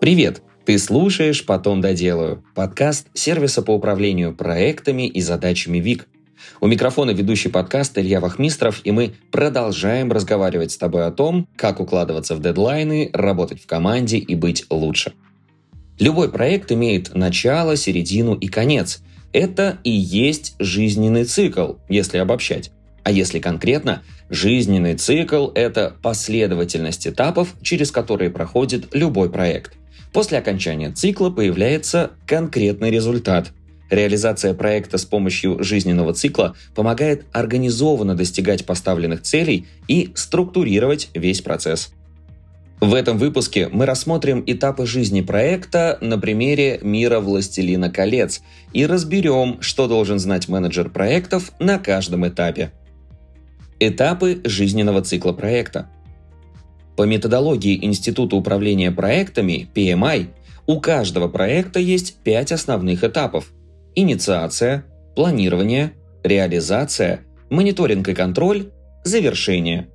Привет! Ты слушаешь «Потом доделаю» – подкаст сервиса по управлению проектами и задачами ВИК. У микрофона ведущий подкаст Илья Вахмистров, и мы продолжаем разговаривать с тобой о том, как укладываться в дедлайны, работать в команде и быть лучше. Любой проект имеет начало, середину и конец. Это и есть жизненный цикл, если обобщать. А если конкретно, жизненный цикл – это последовательность этапов, через которые проходит любой проект. После окончания цикла появляется конкретный результат. Реализация проекта с помощью жизненного цикла помогает организованно достигать поставленных целей и структурировать весь процесс. В этом выпуске мы рассмотрим этапы жизни проекта на примере мира «Властелина колец» и разберем, что должен знать менеджер проектов на каждом этапе. Этапы жизненного цикла проекта – по методологии Института управления проектами PMI у каждого проекта есть пять основных этапов. Инициация, планирование, реализация, мониторинг и контроль, завершение.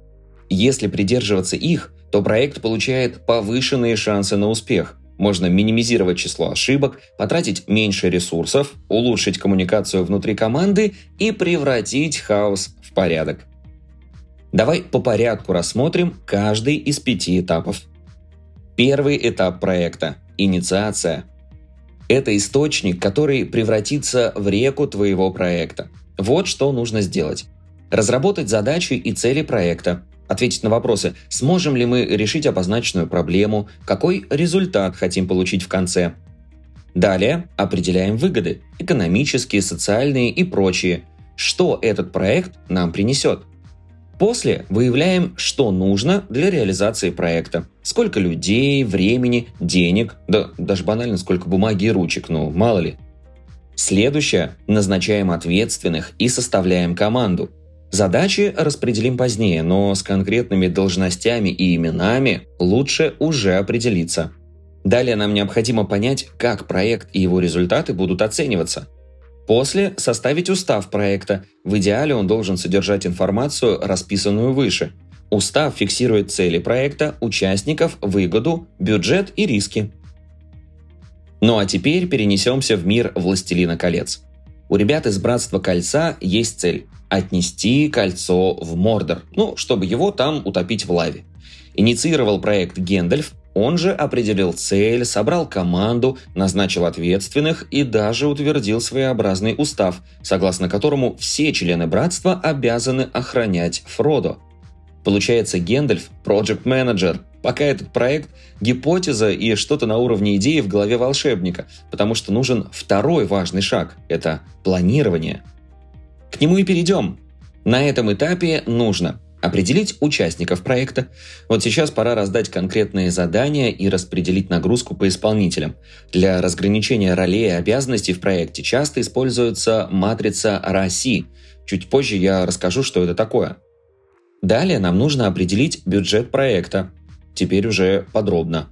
Если придерживаться их, то проект получает повышенные шансы на успех. Можно минимизировать число ошибок, потратить меньше ресурсов, улучшить коммуникацию внутри команды и превратить хаос в порядок. Давай по порядку рассмотрим каждый из пяти этапов. Первый этап проекта – инициация. Это источник, который превратится в реку твоего проекта. Вот что нужно сделать. Разработать задачи и цели проекта, ответить на вопросы, сможем ли мы решить обозначенную проблему, какой результат хотим получить в конце. Далее определяем выгоды – экономические, социальные и прочие. Что этот проект нам принесет – После выявляем, что нужно для реализации проекта. Сколько людей, времени, денег, да даже банально сколько бумаги и ручек, ну мало ли. Следующее – назначаем ответственных и составляем команду. Задачи распределим позднее, но с конкретными должностями и именами лучше уже определиться. Далее нам необходимо понять, как проект и его результаты будут оцениваться – После составить устав проекта. В идеале он должен содержать информацию, расписанную выше. Устав фиксирует цели проекта, участников, выгоду, бюджет и риски. Ну а теперь перенесемся в мир «Властелина колец». У ребят из Братства Кольца есть цель – отнести кольцо в Мордор, ну, чтобы его там утопить в лаве. Инициировал проект Гендальф, он же определил цель, собрал команду, назначил ответственных и даже утвердил своеобразный устав, согласно которому все члены братства обязаны охранять Фродо. Получается, Гендальф – project менеджер пока этот проект – гипотеза и что-то на уровне идеи в голове волшебника, потому что нужен второй важный шаг – это планирование. К нему и перейдем. На этом этапе нужно Определить участников проекта. Вот сейчас пора раздать конкретные задания и распределить нагрузку по исполнителям. Для разграничения ролей и обязанностей в проекте часто используется матрица РАСИ. Чуть позже я расскажу, что это такое. Далее нам нужно определить бюджет проекта. Теперь уже подробно.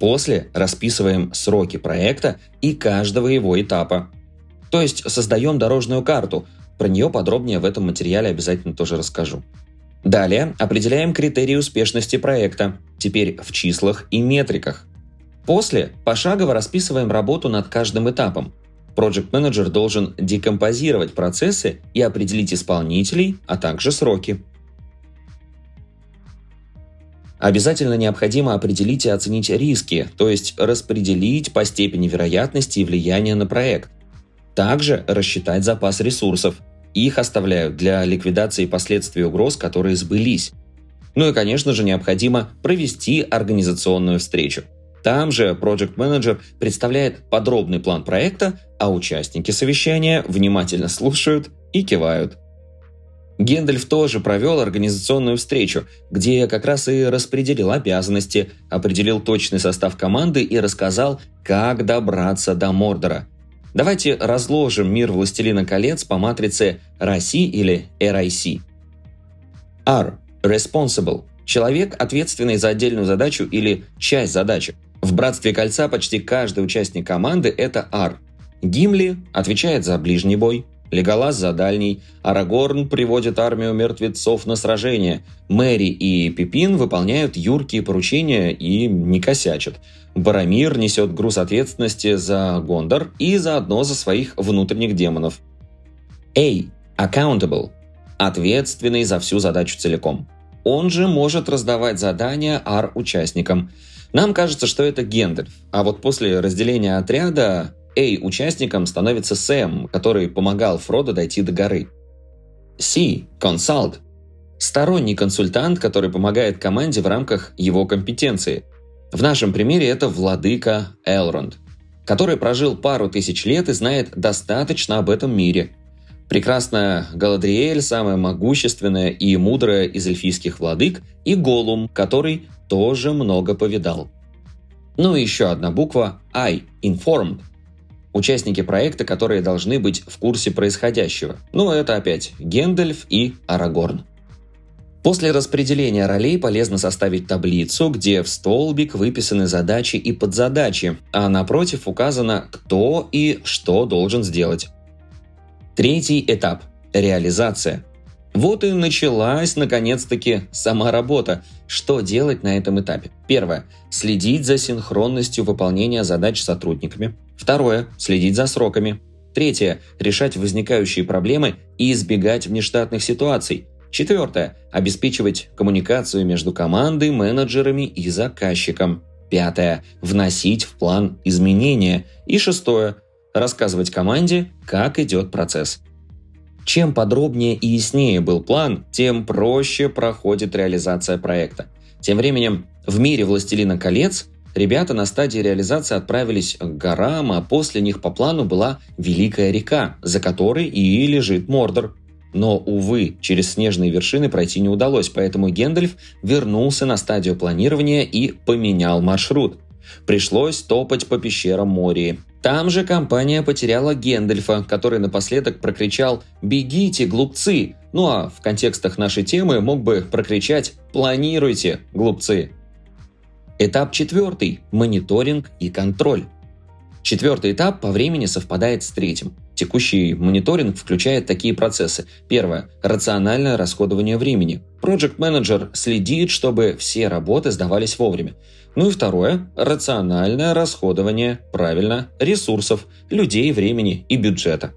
После расписываем сроки проекта и каждого его этапа. То есть создаем дорожную карту. Про нее подробнее в этом материале обязательно тоже расскажу. Далее определяем критерии успешности проекта, теперь в числах и метриках. После пошагово расписываем работу над каждым этапом. Project Manager должен декомпозировать процессы и определить исполнителей, а также сроки. Обязательно необходимо определить и оценить риски, то есть распределить по степени вероятности и влияния на проект. Также рассчитать запас ресурсов, их оставляют для ликвидации последствий угроз, которые сбылись. Ну и, конечно же, необходимо провести организационную встречу. Там же Project Manager представляет подробный план проекта, а участники совещания внимательно слушают и кивают. Гендальф тоже провел организационную встречу, где как раз и распределил обязанности, определил точный состав команды и рассказал, как добраться до Мордора – Давайте разложим мир «Властелина колец» по матрице RACI или RIC. R – Responsible – человек, ответственный за отдельную задачу или часть задачи. В «Братстве кольца» почти каждый участник команды – это R. Гимли отвечает за ближний бой, Леголас за дальний, Арагорн приводит армию мертвецов на сражение, Мэри и Пипин выполняют юркие поручения и не косячат. Барамир несет груз ответственности за Гондор и заодно за своих внутренних демонов. A. Accountable. Ответственный за всю задачу целиком. Он же может раздавать задания ар-участникам. Нам кажется, что это Гендальф, а вот после разделения отряда A участником становится Сэм, который помогал Фродо дойти до горы. C. Consult. Сторонний консультант, который помогает команде в рамках его компетенции. В нашем примере это владыка Элронд, который прожил пару тысяч лет и знает достаточно об этом мире. Прекрасная Галадриэль, самая могущественная и мудрая из эльфийских владык, и Голум, который тоже много повидал. Ну и еще одна буква I – Informed – участники проекта, которые должны быть в курсе происходящего. Ну, это опять Гендальф и Арагорн. После распределения ролей полезно составить таблицу, где в столбик выписаны задачи и подзадачи, а напротив указано, кто и что должен сделать. Третий этап – реализация. Вот и началась, наконец-таки, сама работа. Что делать на этом этапе? Первое. Следить за синхронностью выполнения задач сотрудниками. Второе – следить за сроками. Третье – решать возникающие проблемы и избегать внештатных ситуаций. Четвертое – обеспечивать коммуникацию между командой, менеджерами и заказчиком. Пятое – вносить в план изменения. И шестое – рассказывать команде, как идет процесс. Чем подробнее и яснее был план, тем проще проходит реализация проекта. Тем временем в мире «Властелина колец» Ребята на стадии реализации отправились к горам, а после них по плану была Великая река, за которой и лежит Мордор. Но, увы, через снежные вершины пройти не удалось, поэтому Гендальф вернулся на стадию планирования и поменял маршрут. Пришлось топать по пещерам Мории. Там же компания потеряла Гендальфа, который напоследок прокричал «Бегите, глупцы!» Ну а в контекстах нашей темы мог бы прокричать «Планируйте, глупцы!» Этап четвертый – мониторинг и контроль. Четвертый этап по времени совпадает с третьим. Текущий мониторинг включает такие процессы. Первое – рациональное расходование времени. Project Manager следит, чтобы все работы сдавались вовремя. Ну и второе – рациональное расходование, правильно, ресурсов, людей, времени и бюджета.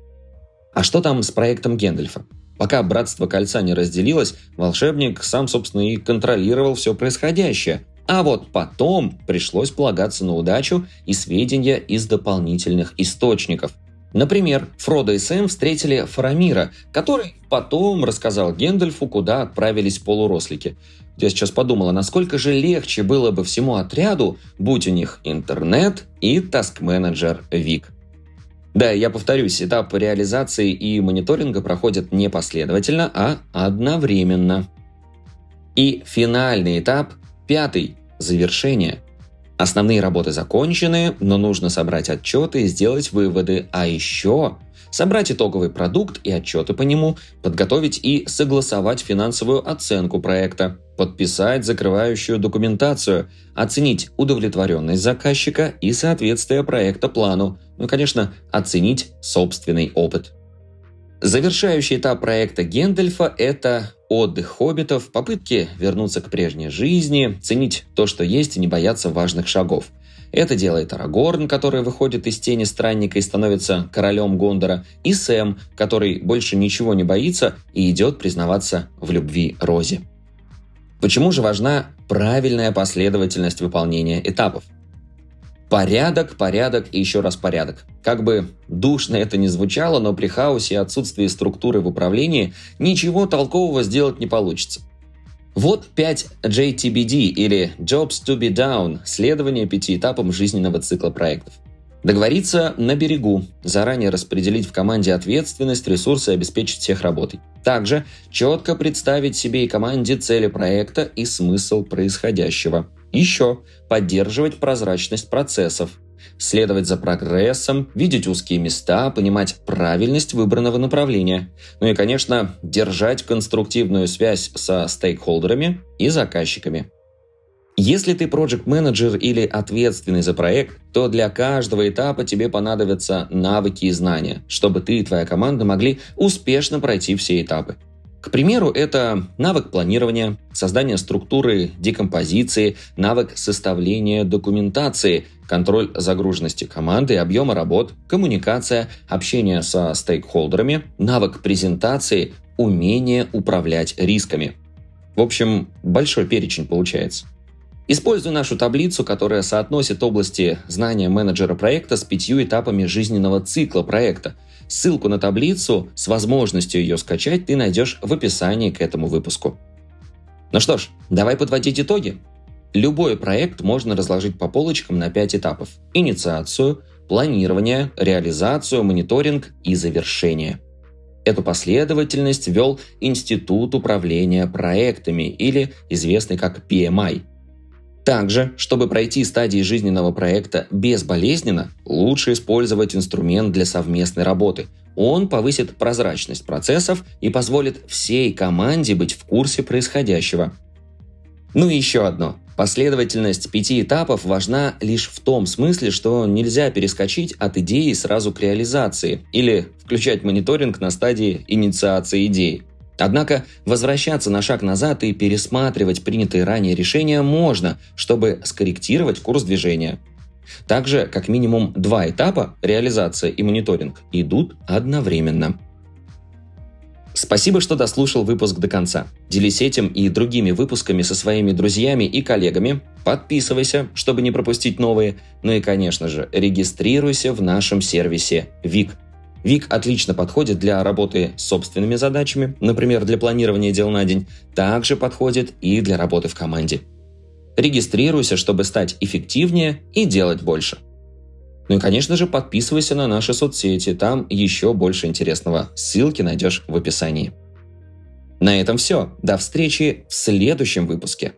А что там с проектом Гендальфа? Пока Братство Кольца не разделилось, волшебник сам, собственно, и контролировал все происходящее, а вот потом пришлось полагаться на удачу и сведения из дополнительных источников. Например, Фродо и Сэм встретили Фарамира, который потом рассказал Гендальфу, куда отправились полурослики. Я сейчас подумала, насколько же легче было бы всему отряду, будь у них интернет и таск-менеджер Вик. Да, я повторюсь, этап реализации и мониторинга проходят не последовательно, а одновременно. И финальный этап Пятый. Завершение. Основные работы закончены, но нужно собрать отчеты и сделать выводы, а еще собрать итоговый продукт и отчеты по нему, подготовить и согласовать финансовую оценку проекта, подписать закрывающую документацию, оценить удовлетворенность заказчика и соответствие проекта плану, ну и, конечно, оценить собственный опыт. Завершающий этап проекта Гендельфа – это отдых хоббитов, попытки вернуться к прежней жизни, ценить то, что есть, и не бояться важных шагов. Это делает Арагорн, который выходит из тени странника и становится королем Гондора, и Сэм, который больше ничего не боится и идет признаваться в любви Розе. Почему же важна правильная последовательность выполнения этапов? Порядок, порядок и еще раз порядок. Как бы душно это ни звучало, но при хаосе и отсутствии структуры в управлении ничего толкового сделать не получится. Вот 5 JTBD или Jobs to be Down – следование пяти этапам жизненного цикла проектов. Договориться на берегу, заранее распределить в команде ответственность, ресурсы и обеспечить всех работой. Также четко представить себе и команде цели проекта и смысл происходящего – еще поддерживать прозрачность процессов, следовать за прогрессом, видеть узкие места, понимать правильность выбранного направления. Ну и, конечно, держать конструктивную связь со стейкхолдерами и заказчиками. Если ты проект менеджер или ответственный за проект, то для каждого этапа тебе понадобятся навыки и знания, чтобы ты и твоя команда могли успешно пройти все этапы. К примеру, это навык планирования, создание структуры декомпозиции, навык составления документации, контроль загруженности команды объема работ, коммуникация, общение со стейкхолдерами, навык презентации, умение управлять рисками. В общем, большой перечень получается. Используй нашу таблицу, которая соотносит области знания менеджера проекта с пятью этапами жизненного цикла проекта. Ссылку на таблицу с возможностью ее скачать ты найдешь в описании к этому выпуску. Ну что ж, давай подводить итоги. Любой проект можно разложить по полочкам на пять этапов. Инициацию, планирование, реализацию, мониторинг и завершение. Эту последовательность ввел Институт управления проектами или известный как PMI – также, чтобы пройти стадии жизненного проекта безболезненно, лучше использовать инструмент для совместной работы. Он повысит прозрачность процессов и позволит всей команде быть в курсе происходящего. Ну и еще одно. Последовательность пяти этапов важна лишь в том смысле, что нельзя перескочить от идеи сразу к реализации или включать мониторинг на стадии инициации идеи. Однако возвращаться на шаг назад и пересматривать принятые ранее решения можно, чтобы скорректировать курс движения. Также как минимум два этапа, реализация и мониторинг, идут одновременно. Спасибо, что дослушал выпуск до конца. Делись этим и другими выпусками со своими друзьями и коллегами. Подписывайся, чтобы не пропустить новые. Ну и, конечно же, регистрируйся в нашем сервисе ВИК – Вик отлично подходит для работы с собственными задачами, например, для планирования дел на день, также подходит и для работы в команде. Регистрируйся, чтобы стать эффективнее и делать больше. Ну и, конечно же, подписывайся на наши соцсети, там еще больше интересного. Ссылки найдешь в описании. На этом все. До встречи в следующем выпуске.